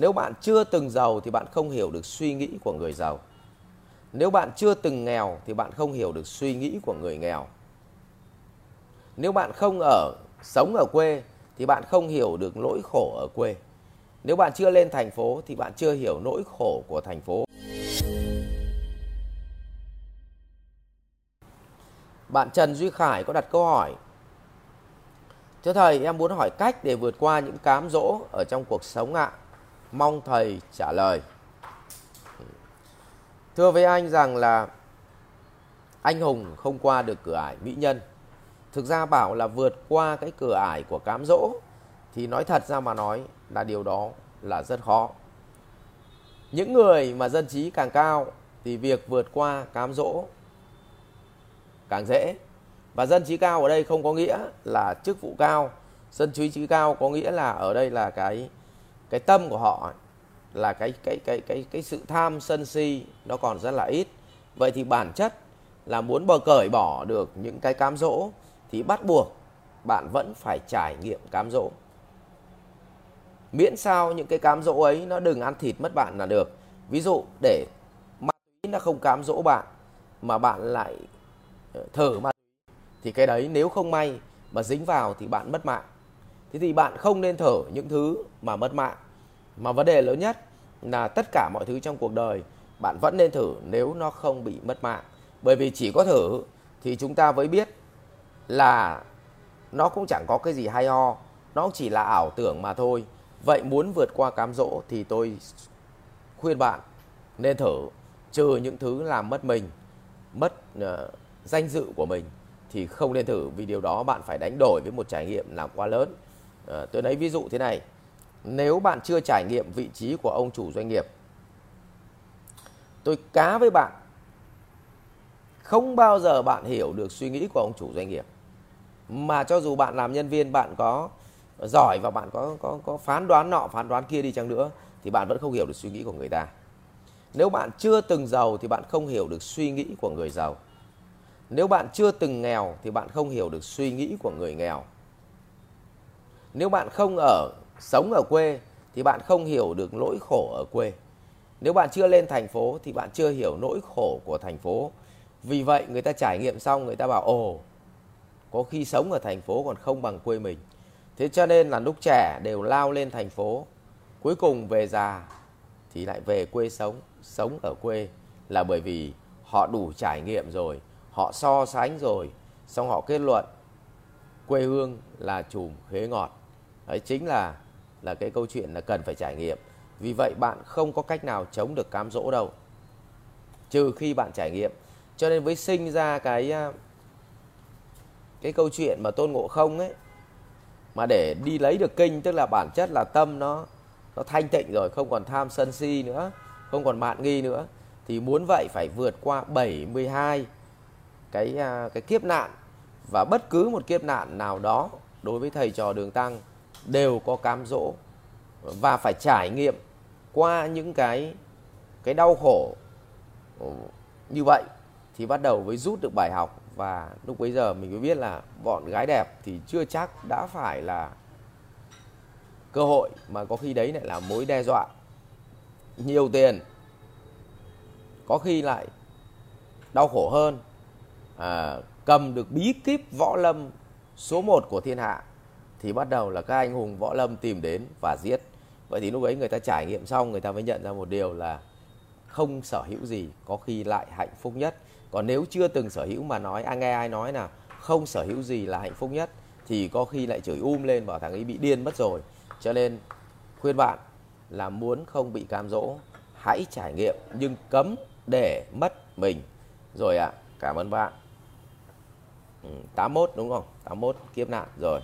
Nếu bạn chưa từng giàu thì bạn không hiểu được suy nghĩ của người giàu. Nếu bạn chưa từng nghèo thì bạn không hiểu được suy nghĩ của người nghèo. Nếu bạn không ở sống ở quê thì bạn không hiểu được nỗi khổ ở quê. Nếu bạn chưa lên thành phố thì bạn chưa hiểu nỗi khổ của thành phố. Bạn Trần Duy Khải có đặt câu hỏi Thưa thầy, em muốn hỏi cách để vượt qua những cám dỗ ở trong cuộc sống ạ. Mong thầy trả lời. Thưa với anh rằng là anh hùng không qua được cửa ải mỹ nhân. Thực ra bảo là vượt qua cái cửa ải của cám dỗ thì nói thật ra mà nói là điều đó là rất khó. Những người mà dân trí càng cao thì việc vượt qua cám dỗ càng dễ và dân trí cao ở đây không có nghĩa là chức vụ cao, dân trí trí cao có nghĩa là ở đây là cái cái tâm của họ là cái cái cái cái cái sự tham sân si nó còn rất là ít. Vậy thì bản chất là muốn bờ cởi bỏ được những cái cám dỗ thì bắt buộc bạn vẫn phải trải nghiệm cám dỗ. Miễn sao những cái cám dỗ ấy nó đừng ăn thịt mất bạn là được. Ví dụ để ma túy nó không cám dỗ bạn mà bạn lại ờ, thở ma túy thì cái đấy nếu không may mà dính vào thì bạn mất mạng. Thế thì bạn không nên thở những thứ mà mất mạng mà vấn đề lớn nhất là tất cả mọi thứ trong cuộc đời bạn vẫn nên thử nếu nó không bị mất mạng. Bởi vì chỉ có thử thì chúng ta mới biết là nó cũng chẳng có cái gì hay ho nó chỉ là ảo tưởng mà thôi. Vậy muốn vượt qua cám dỗ thì tôi khuyên bạn nên thử trừ những thứ làm mất mình mất uh, danh dự của mình thì không nên thử. Vì điều đó bạn phải đánh đổi với một trải nghiệm làm quá lớn. Uh, tôi lấy ví dụ thế này nếu bạn chưa trải nghiệm vị trí của ông chủ doanh nghiệp, tôi cá với bạn, không bao giờ bạn hiểu được suy nghĩ của ông chủ doanh nghiệp. Mà cho dù bạn làm nhân viên, bạn có giỏi và bạn có có có phán đoán nọ, phán đoán kia đi chăng nữa, thì bạn vẫn không hiểu được suy nghĩ của người ta. Nếu bạn chưa từng giàu thì bạn không hiểu được suy nghĩ của người giàu. Nếu bạn chưa từng nghèo thì bạn không hiểu được suy nghĩ của người nghèo. Nếu bạn không ở sống ở quê thì bạn không hiểu được nỗi khổ ở quê. Nếu bạn chưa lên thành phố thì bạn chưa hiểu nỗi khổ của thành phố. Vì vậy người ta trải nghiệm xong người ta bảo ồ có khi sống ở thành phố còn không bằng quê mình. Thế cho nên là lúc trẻ đều lao lên thành phố, cuối cùng về già thì lại về quê sống, sống ở quê là bởi vì họ đủ trải nghiệm rồi họ so sánh rồi xong họ kết luận quê hương là chùm khế ngọt đấy chính là là cái câu chuyện là cần phải trải nghiệm. Vì vậy bạn không có cách nào chống được cám dỗ đâu. Trừ khi bạn trải nghiệm. Cho nên với sinh ra cái à, cái câu chuyện mà tôn ngộ không ấy, mà để đi lấy được kinh, tức là bản chất là tâm nó nó thanh tịnh rồi, không còn tham sân si nữa, không còn mạn nghi nữa, thì muốn vậy phải vượt qua 72 cái à, cái kiếp nạn. Và bất cứ một kiếp nạn nào đó đối với thầy trò đường tăng đều có cám dỗ và phải trải nghiệm qua những cái cái đau khổ như vậy thì bắt đầu mới rút được bài học. Và lúc bấy giờ mình mới biết là bọn gái đẹp thì chưa chắc đã phải là cơ hội mà có khi đấy lại là mối đe dọa nhiều tiền có khi lại đau khổ hơn. À, cầm được bí kíp võ lâm số 1 của thiên hạ thì bắt đầu là các anh hùng võ lâm tìm đến và giết. Vậy thì lúc ấy người ta trải nghiệm xong người ta mới nhận ra một điều là không sở hữu gì có khi lại hạnh phúc nhất. Còn nếu chưa từng sở hữu mà nói ai nghe ai nói là không sở hữu gì là hạnh phúc nhất thì có khi lại chửi um lên bảo thằng ấy bị điên mất rồi. Cho nên khuyên bạn là muốn không bị cam dỗ hãy trải nghiệm nhưng cấm để mất mình. Rồi ạ à, cảm ơn bạn. Ừ, 81 đúng không? 81 kiếp nạn rồi.